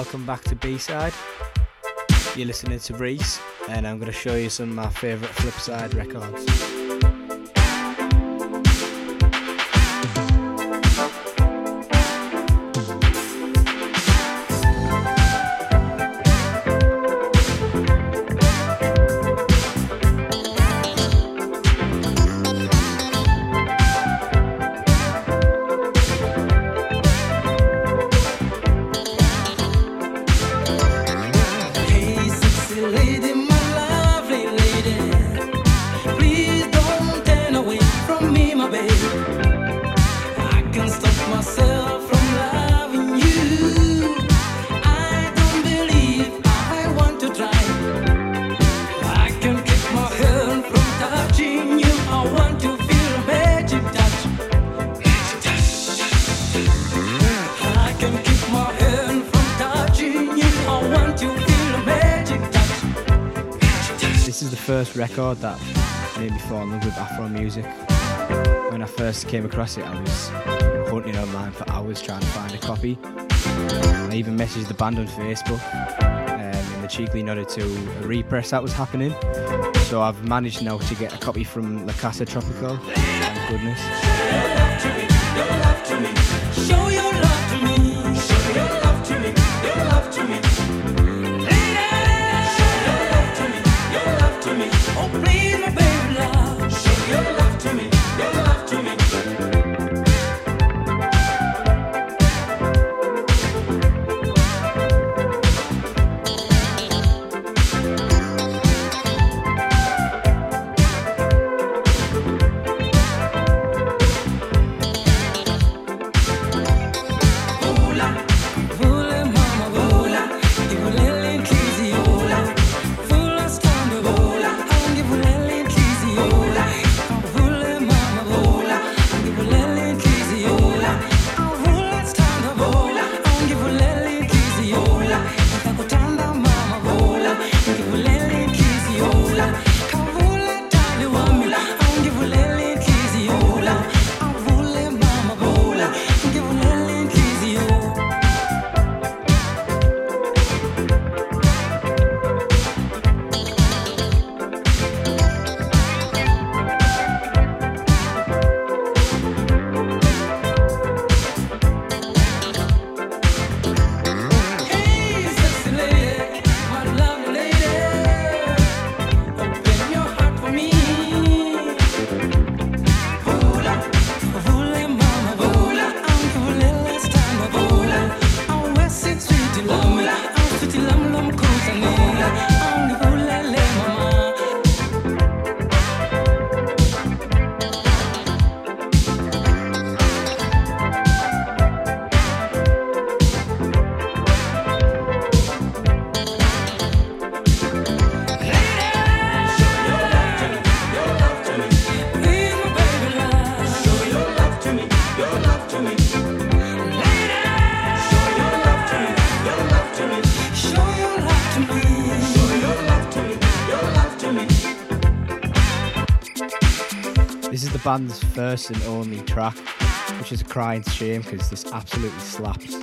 welcome back to B Side. You're listening to Reese, and I'm going to show you some of my favourite Flipside records. Record that made me fall in love with Afro music. When I first came across it, I was hunting online for hours trying to find a copy. I even messaged the band on Facebook um, and they cheekily nodded to a repress that was happening. So I've managed now to get a copy from La Casa Tropical. Thank goodness. Band's first and only track, which is a crying shame because this absolutely slaps.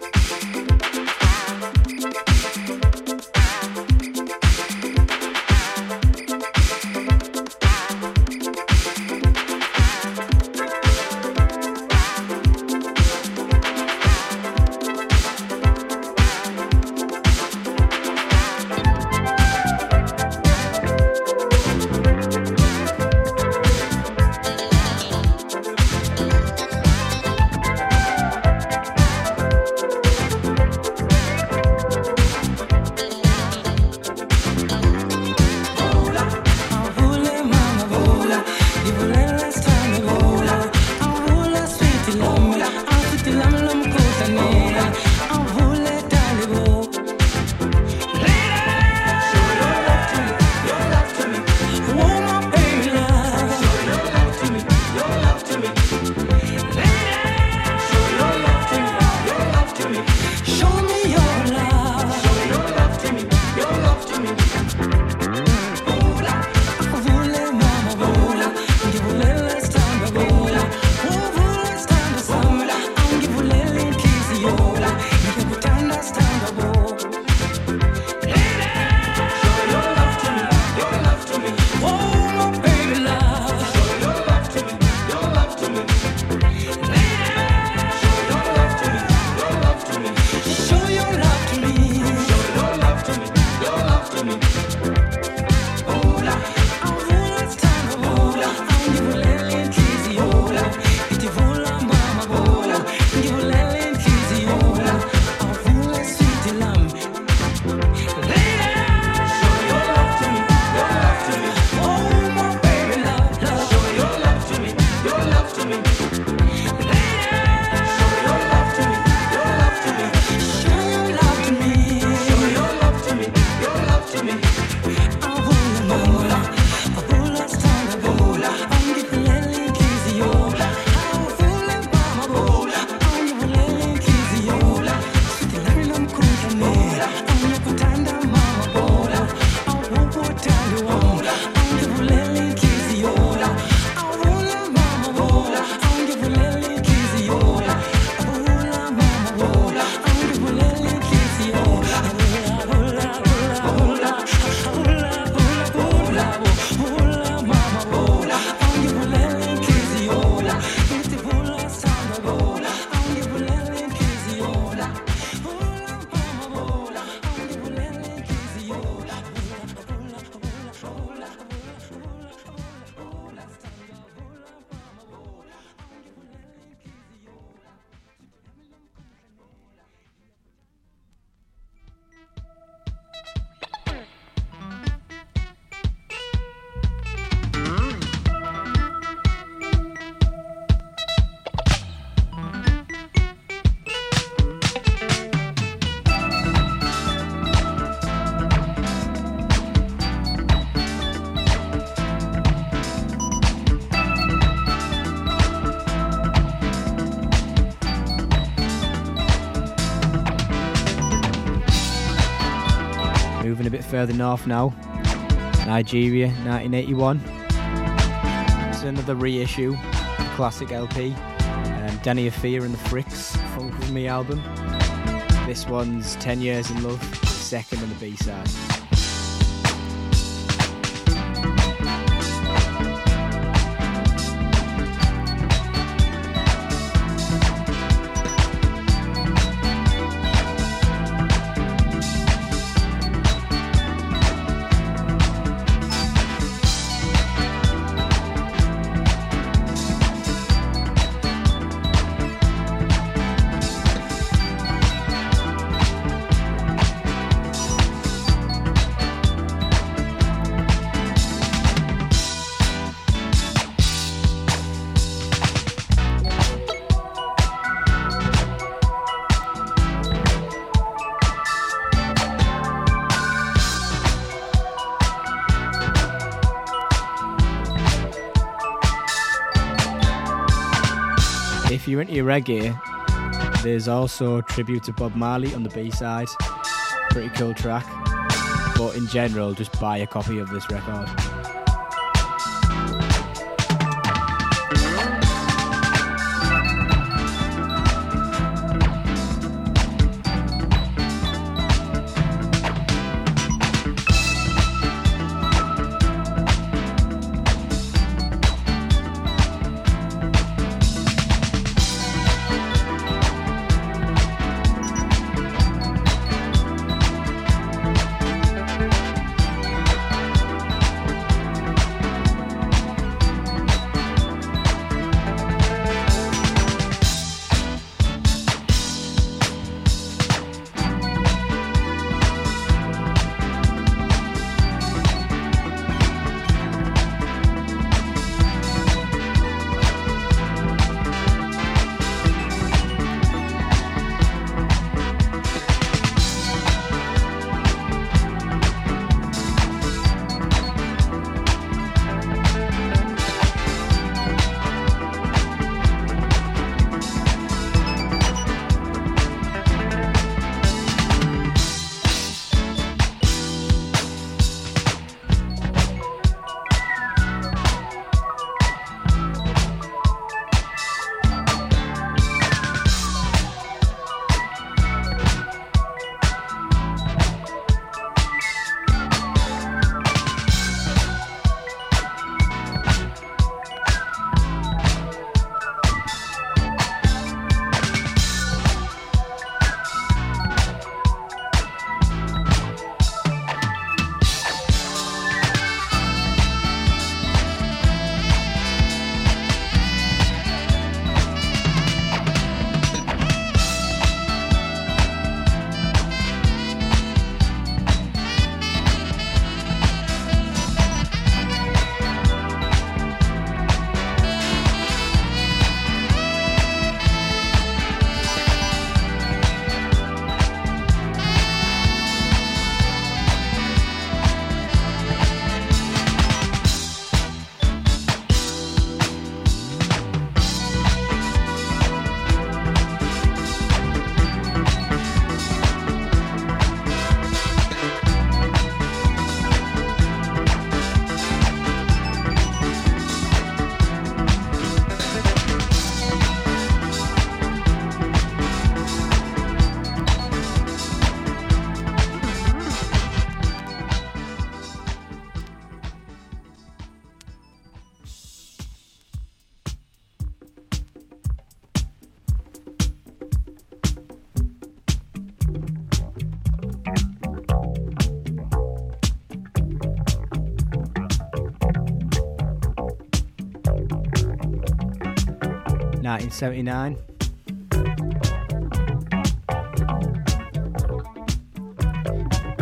Further north now. Nigeria, 1981. It's another reissue, classic LP. Um, Danny Offia and the Friks, Funk With Me album. This one's 10 Years in Love, second on the B your reggae, there's also a tribute to Bob Marley on the B side. Pretty cool track. But in general, just buy a copy of this record. Nineteen seventy nine.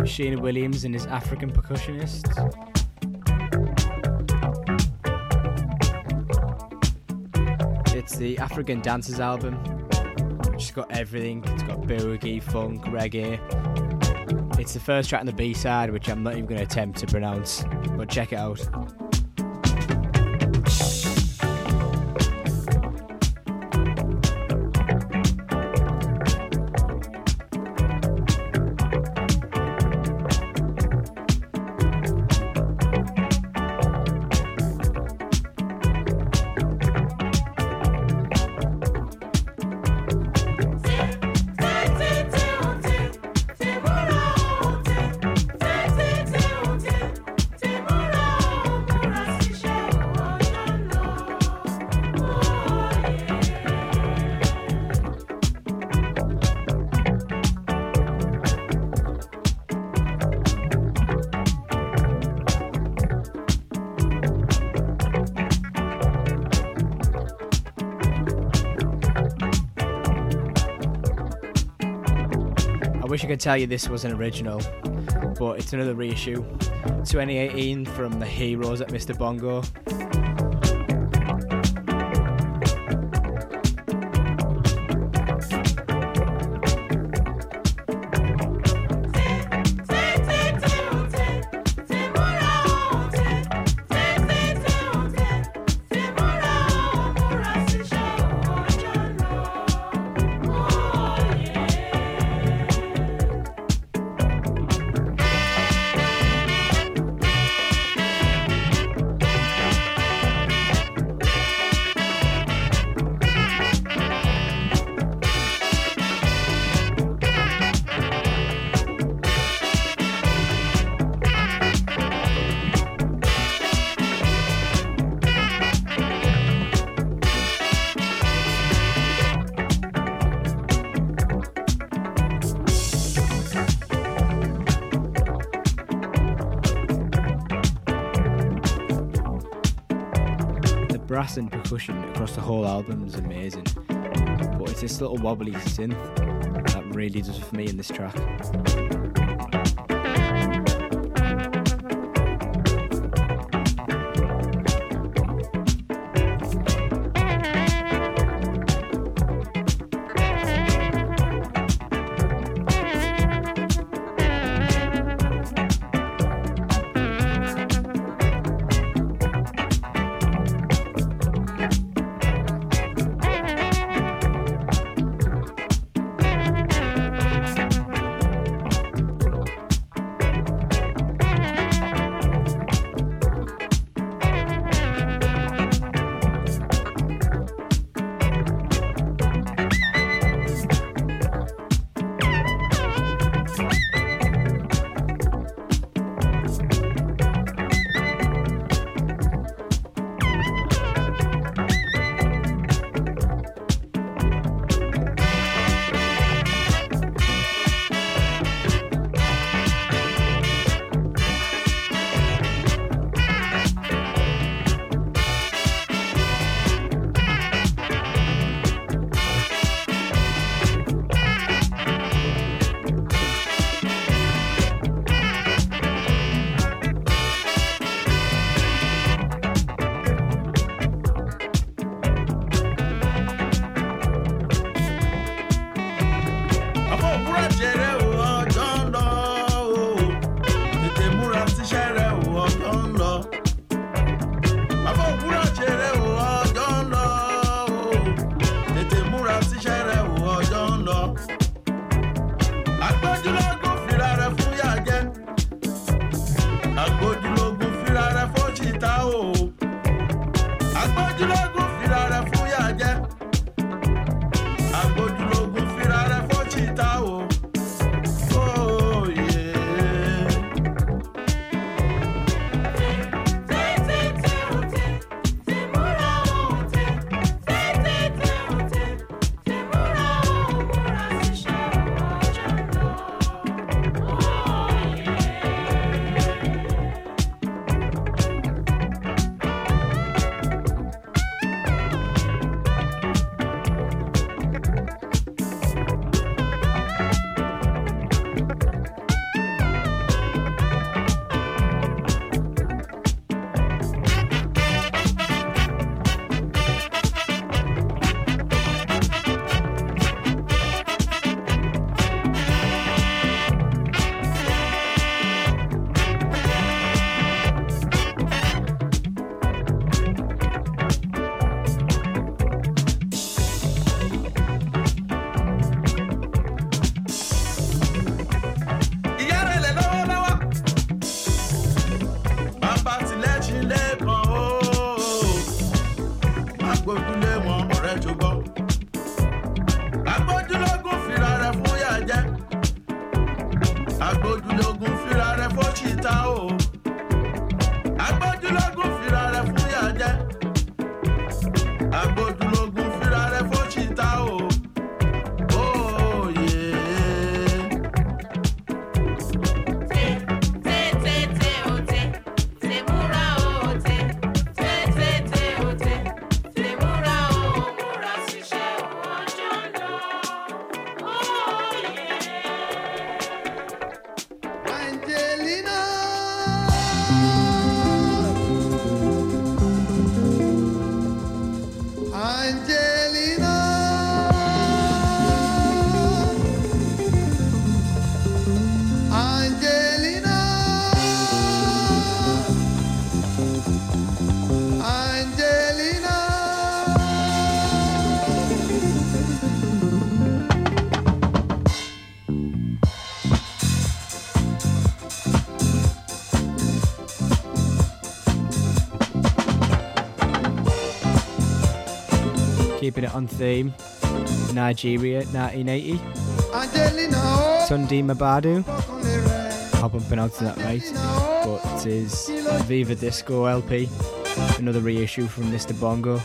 Shina Williams and his African percussionists. It's the African Dancers album. It's got everything. It's got boogie, funk, reggae. It's the first track on the B side, which I'm not even going to attempt to pronounce, but check it out. I wish I could tell you this was an original, but it's another reissue. 2018 from the Heroes at Mr. Bongo. Across the whole album is amazing. But it's this little wobbly synth that really does it for me in this track. On theme. Nigeria, 1980. Tunde Mabadu. I hope I'm pronouncing that right. But it is Viva Disco LP. Another reissue from Mr. Bongo.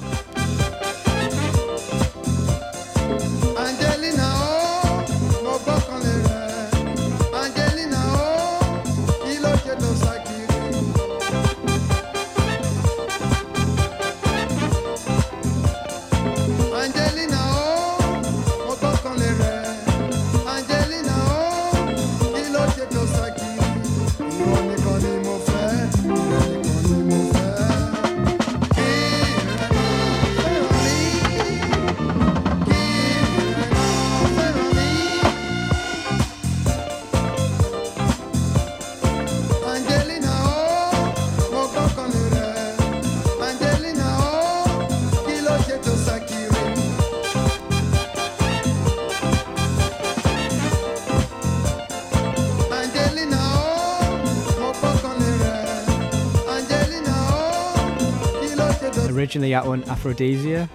Originally at one Afrodisia.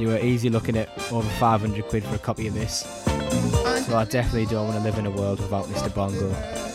You were easy looking at over 500 quid for a copy of this. So I definitely don't want to live in a world without Mr. Bongo.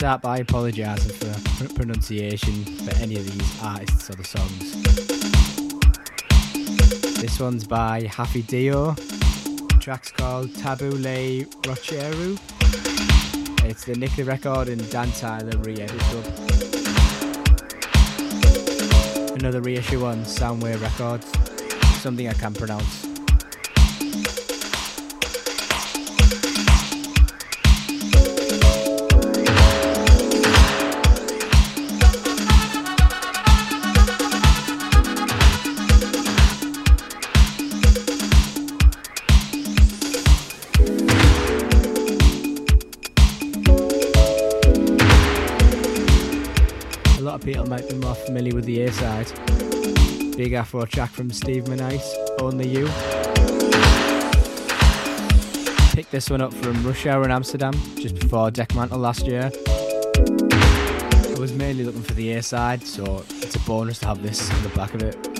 Start by apologising for pronunciation for any of these artists or the songs. This one's by Happy Dio. The track's called Taboo Le Rocheru. It's the Nick Record and Dan Tyler re-edit dub. Another reissue on Soundway Records. Something I can't pronounce. Familiar with the A side. Big Afro track from Steve Monite, Only You. Picked this one up from Rush Hour in Amsterdam just before Dekmantel last year. I was mainly looking for the A side, so it's a bonus to have this on the back of it.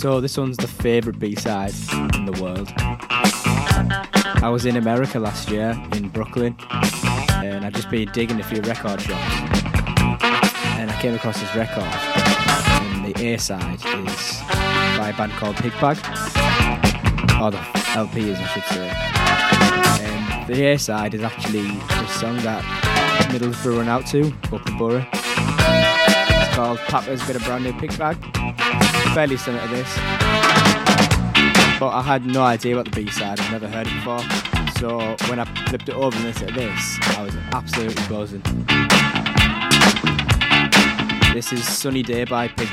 So this one's the favourite B-side in the world. I was in America last year in Brooklyn, and I'd just been digging a few record shops, and I came across this record. And the A side is by a band called Pig Bag, or the LP, as I should say. And the A side is actually the song that Middlesbrough run out to up in Boro. It's called Papa's Got a Brand New Pig Bag fairly similar to this. But I had no idea what the B side, I've never heard it before. So when I flipped it over and listened to this, I was absolutely buzzing. This is Sunny Day by Pig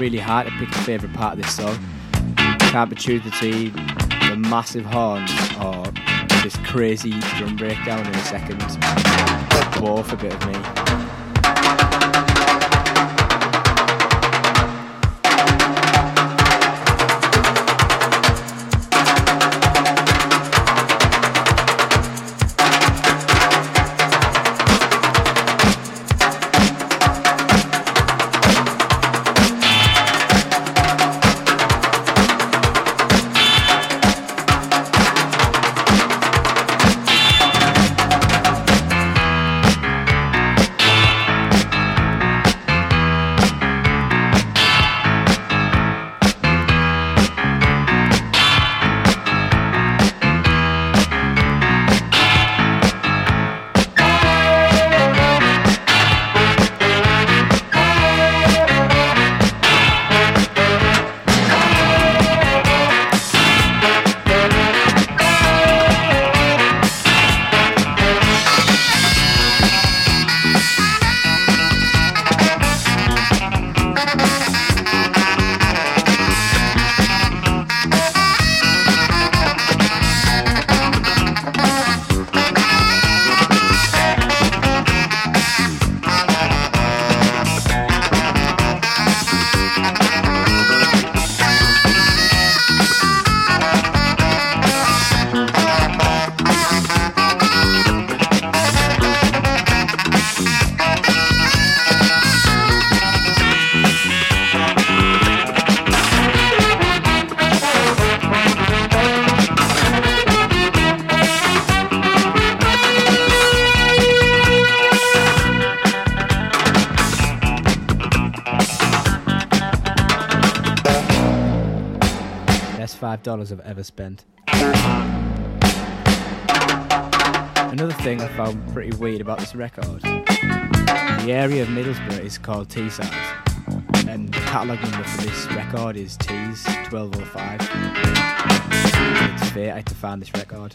really hard to pick a favourite part of this song. Can't be choose between the massive horns or this crazy drum breakdown in a second. Both a bit of me. Five dollars I've ever spent. Another thing I found pretty weird about this record, the area of Middlesbrough is called Teesside, and the catalogue number for this record is T's 1205. It's fate I had to find this record.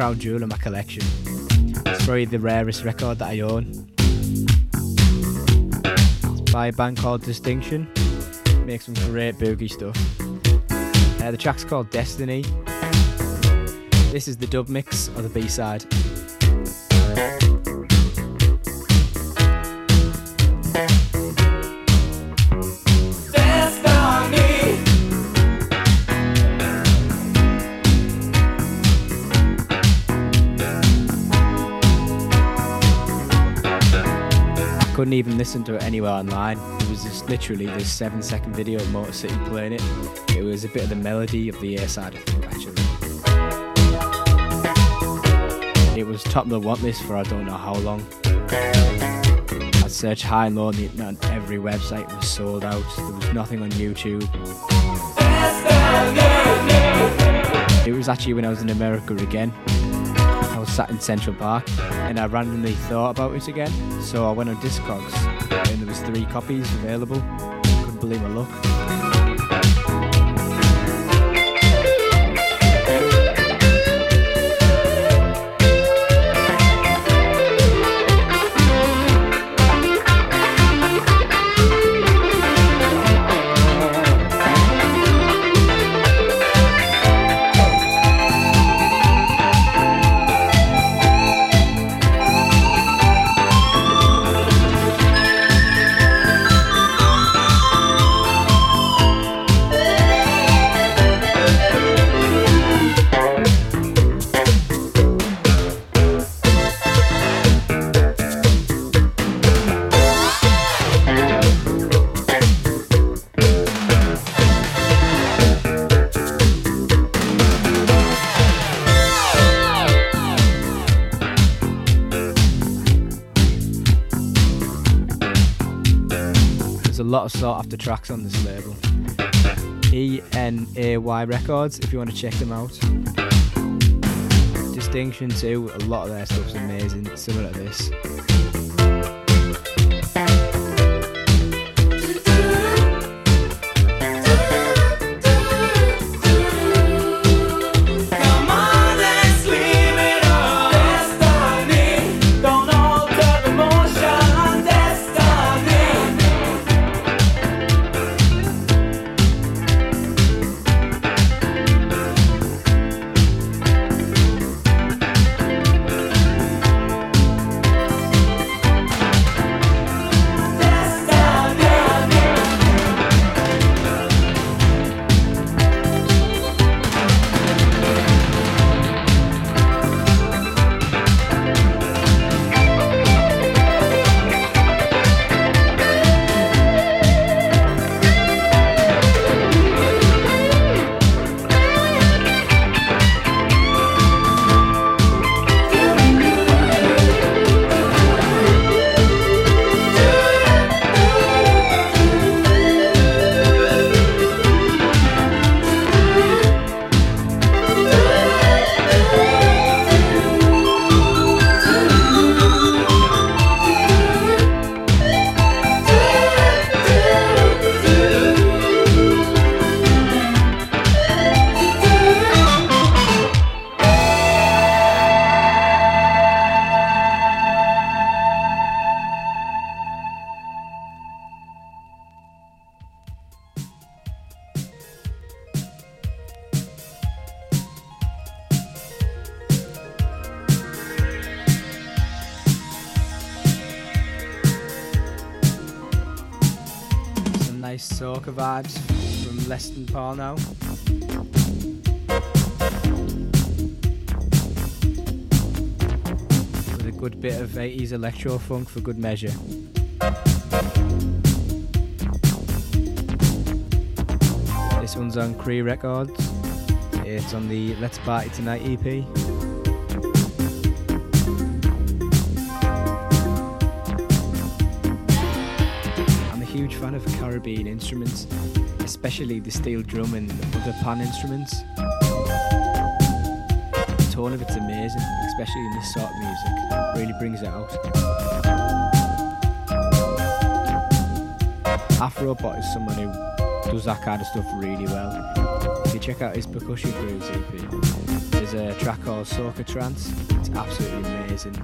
Crown jewel of my collection. It's probably the rarest record that I own. It's by a band called Distinction. Makes some great boogie stuff. Uh, the track's called Destiny. This is the dub mix of the B side. Couldn't even listen to it anywhere online. It was just literally this seven second video of Motor City playing it. It was a bit of the melody of the A side, of it, actually. It was top of the want list for I don't know how long. I searched high and low on the and every website was sold out. There was nothing on YouTube. It was actually when I was in America again. Sat in Central Park and I randomly thought about it again. So I went on Discogs and there was three copies available. Couldn't believe my luck. Lot of sought after tracks on this label. E N A Y Records, if you want to check them out. Distinction too, a lot of their stuff's amazing, similar to this. Soca vibes from Leston Paul now. With a good bit of 80s electro funk for good measure. This one's on Cree Records. It's on the Let's Party Tonight EP. Instruments, especially the steel drum and other pan instruments. The tone of it's amazing, especially in this sort of music. Really brings it out. Afrobot is someone who does that kind of stuff really well. If you check out his percussion grooves EP, there's a track called Soca Trance. It's absolutely amazing.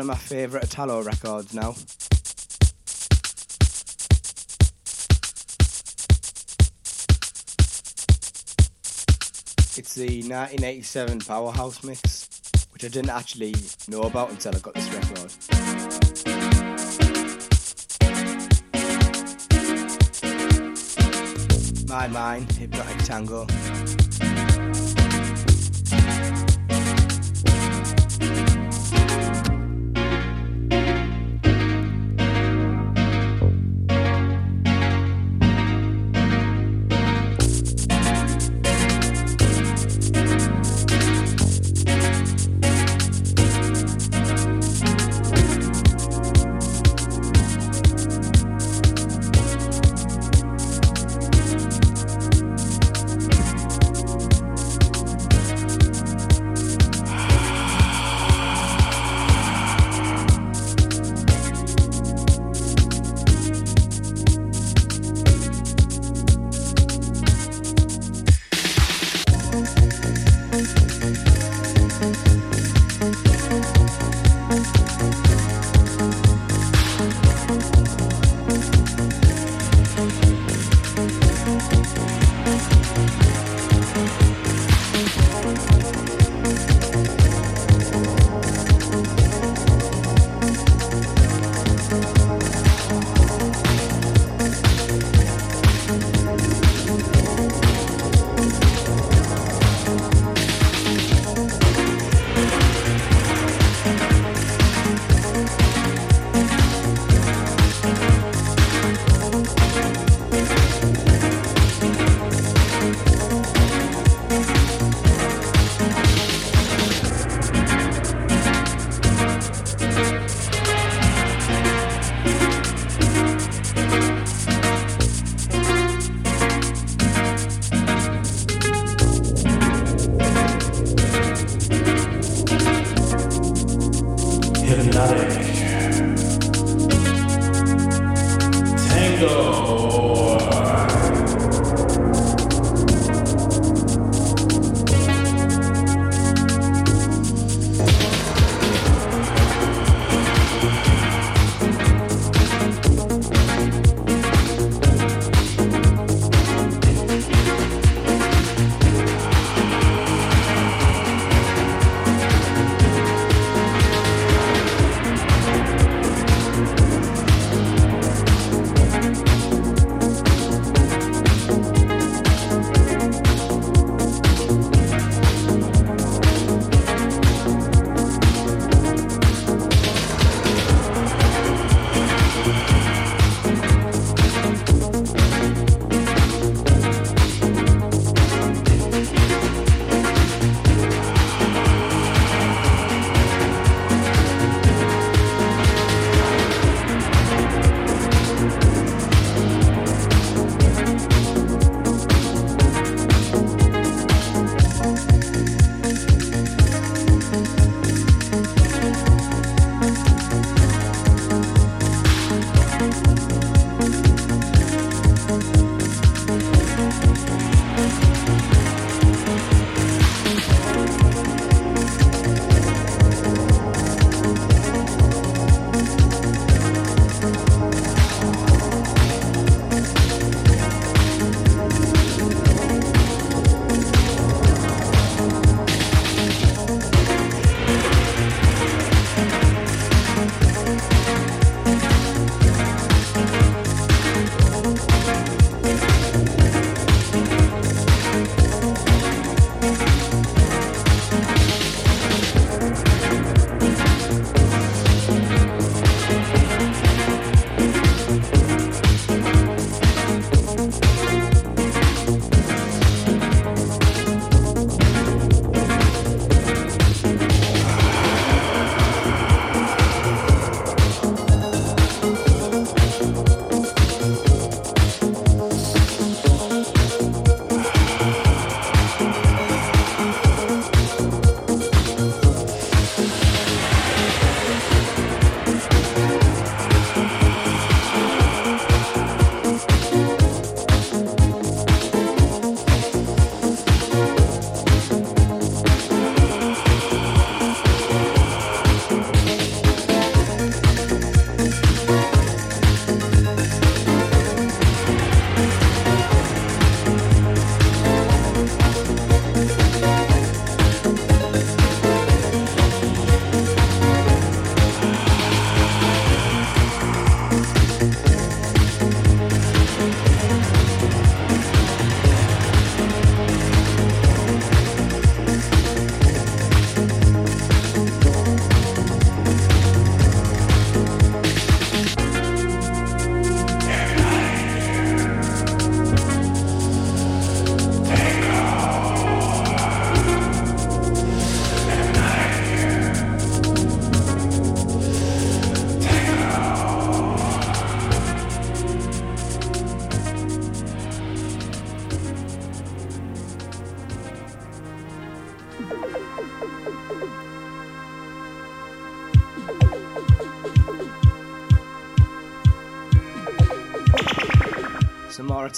One of my favourite Italo records now. It's the 1987 Powerhouse mix, which I didn't actually know about until I got this record. My Mine, Hypnotic Tango.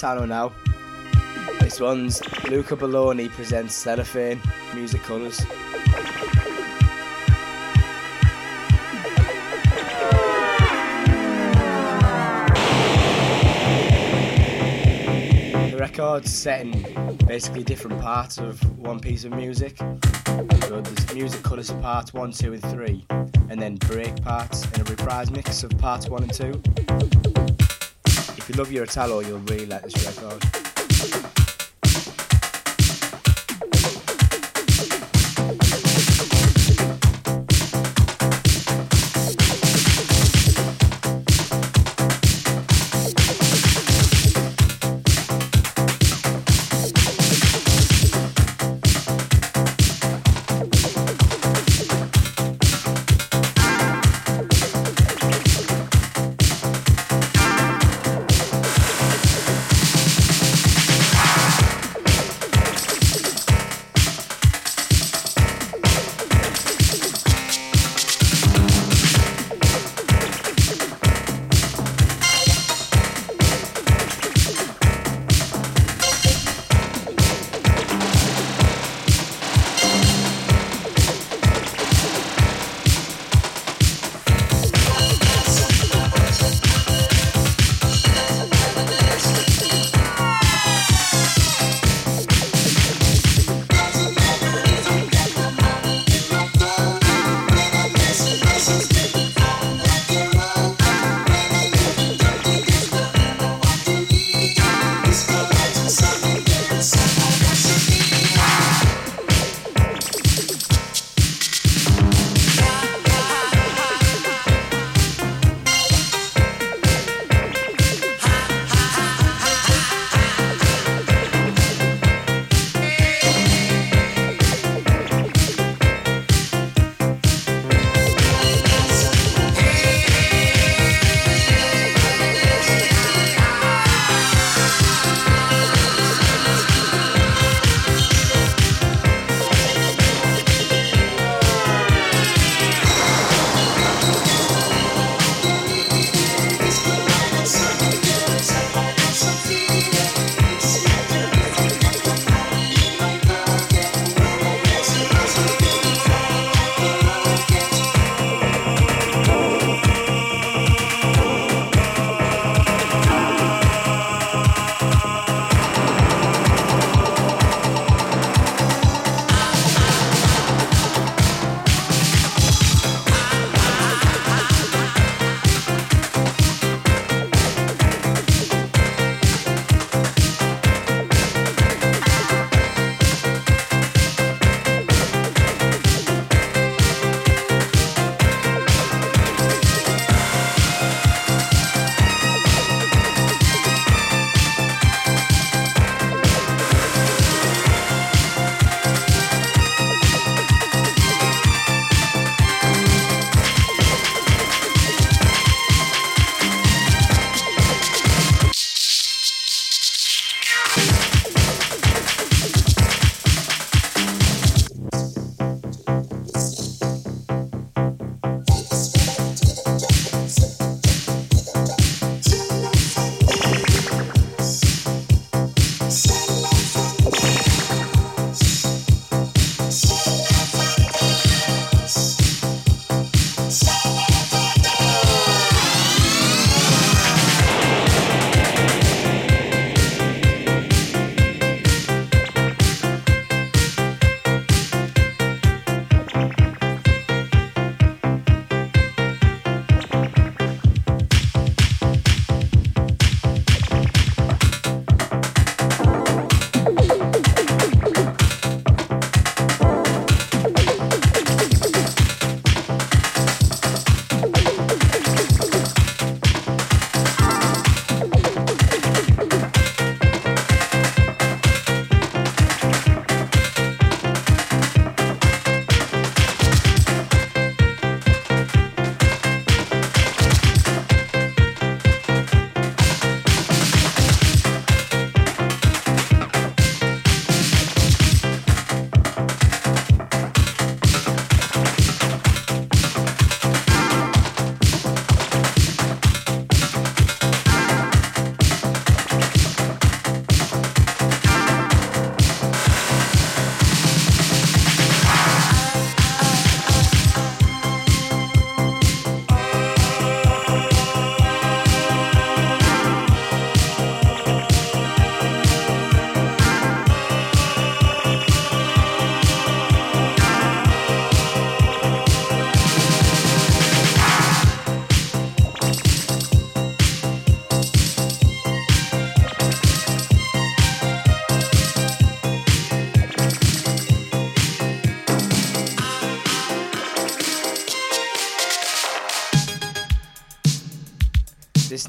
Channel now. This one's Luca Baloney presents Cellophane, Music Colours. The record's set in basically different parts of one piece of music. So there's music colours parts 1, 2 and 3, and then break parts and a reprise mix of parts 1 and 2 you love your Italo, you'll really like this record.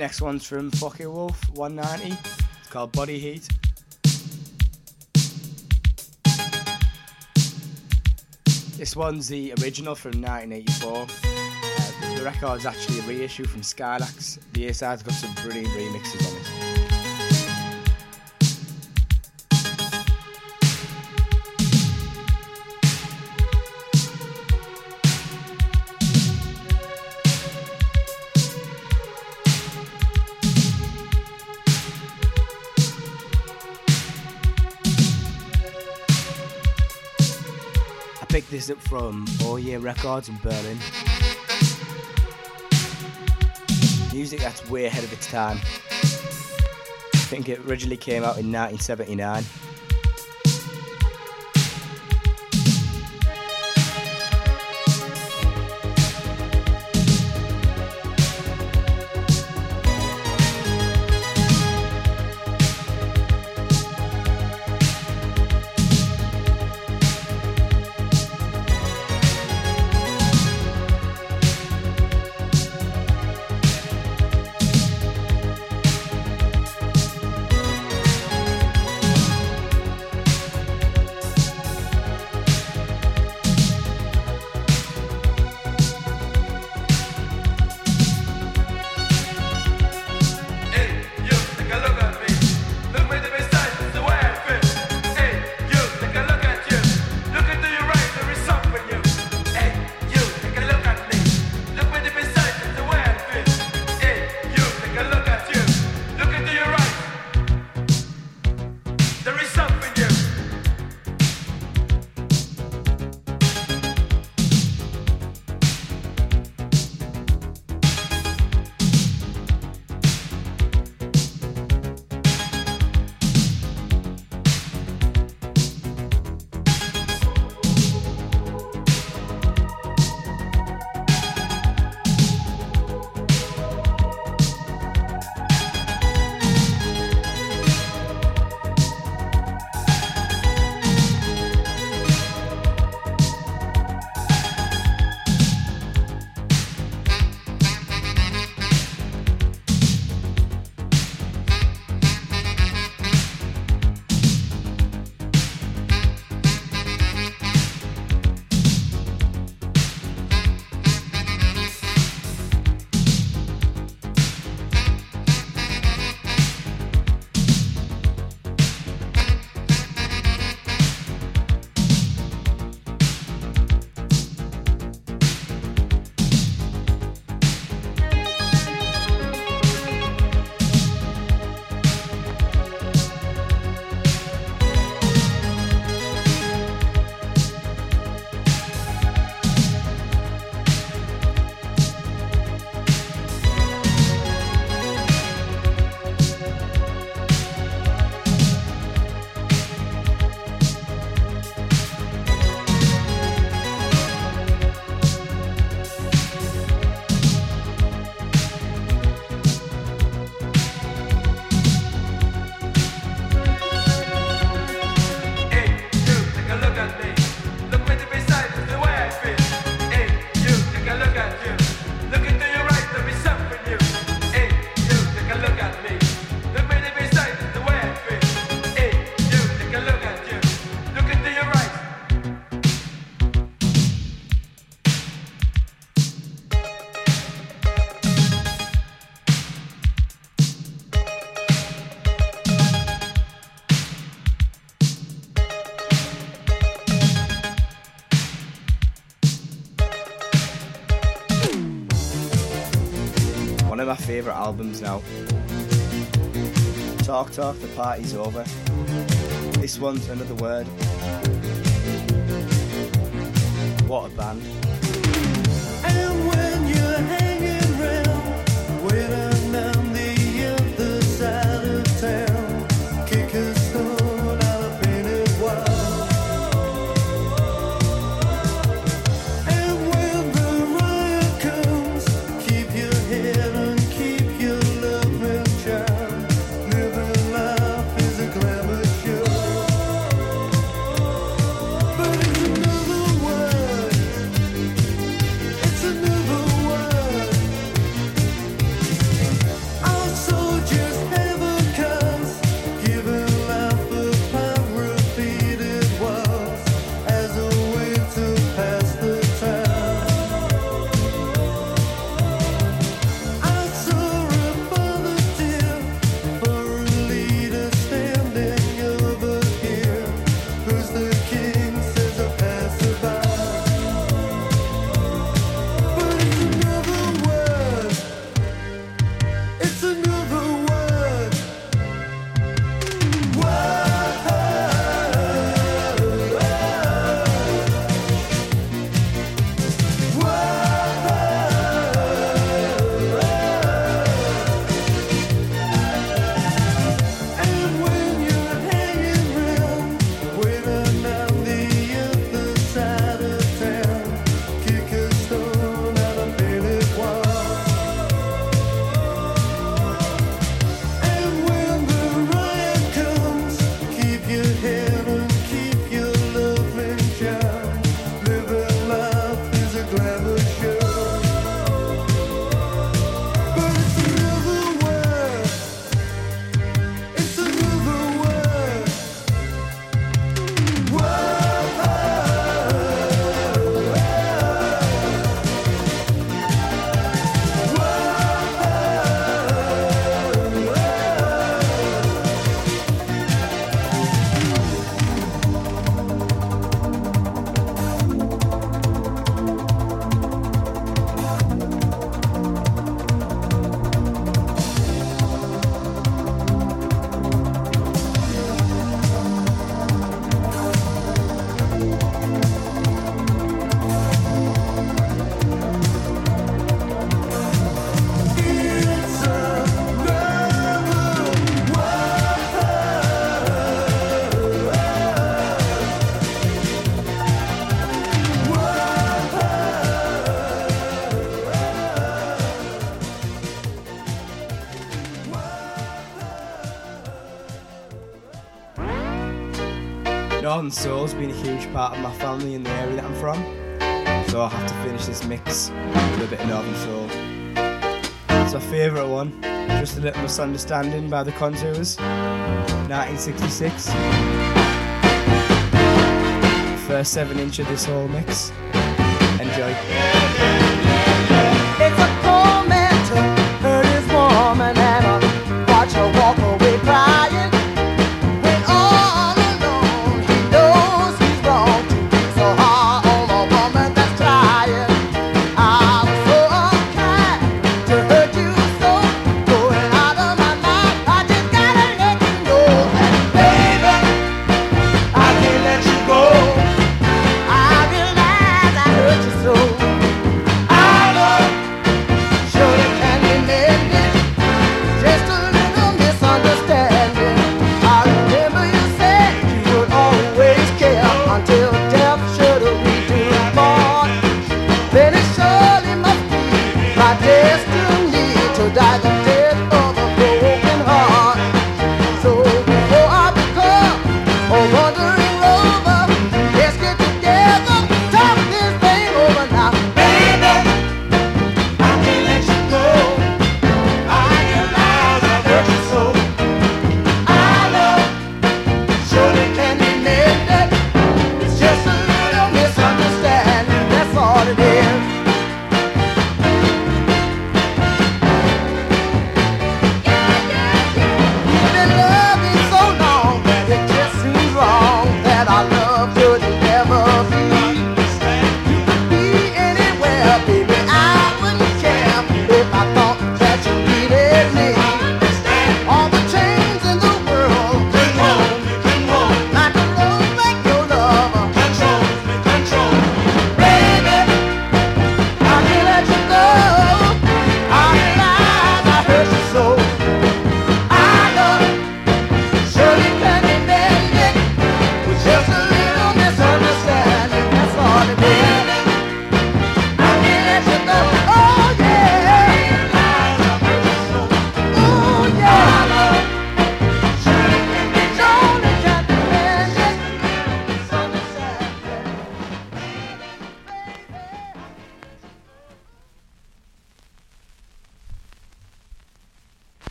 next one's from Fockewulf 190. It's called Body Heat. This one's the original from 1984. Uh, the record's actually a reissue from Skylax. The A-side's got some brilliant remixes on it. music from All Year Records in Berlin. Music that's way ahead of its time. I think it originally came out in 1979. albums. Talk, talk, the party's over. This one's another word. What a band. and soul's been a huge part of my family and the area that I'm from. So I'll have to finish this mix with a bit of northern soul. It's my favourite one, Just a Little Misunderstanding by The Contours, 1966. First 7 inch of this whole mix. Enjoy.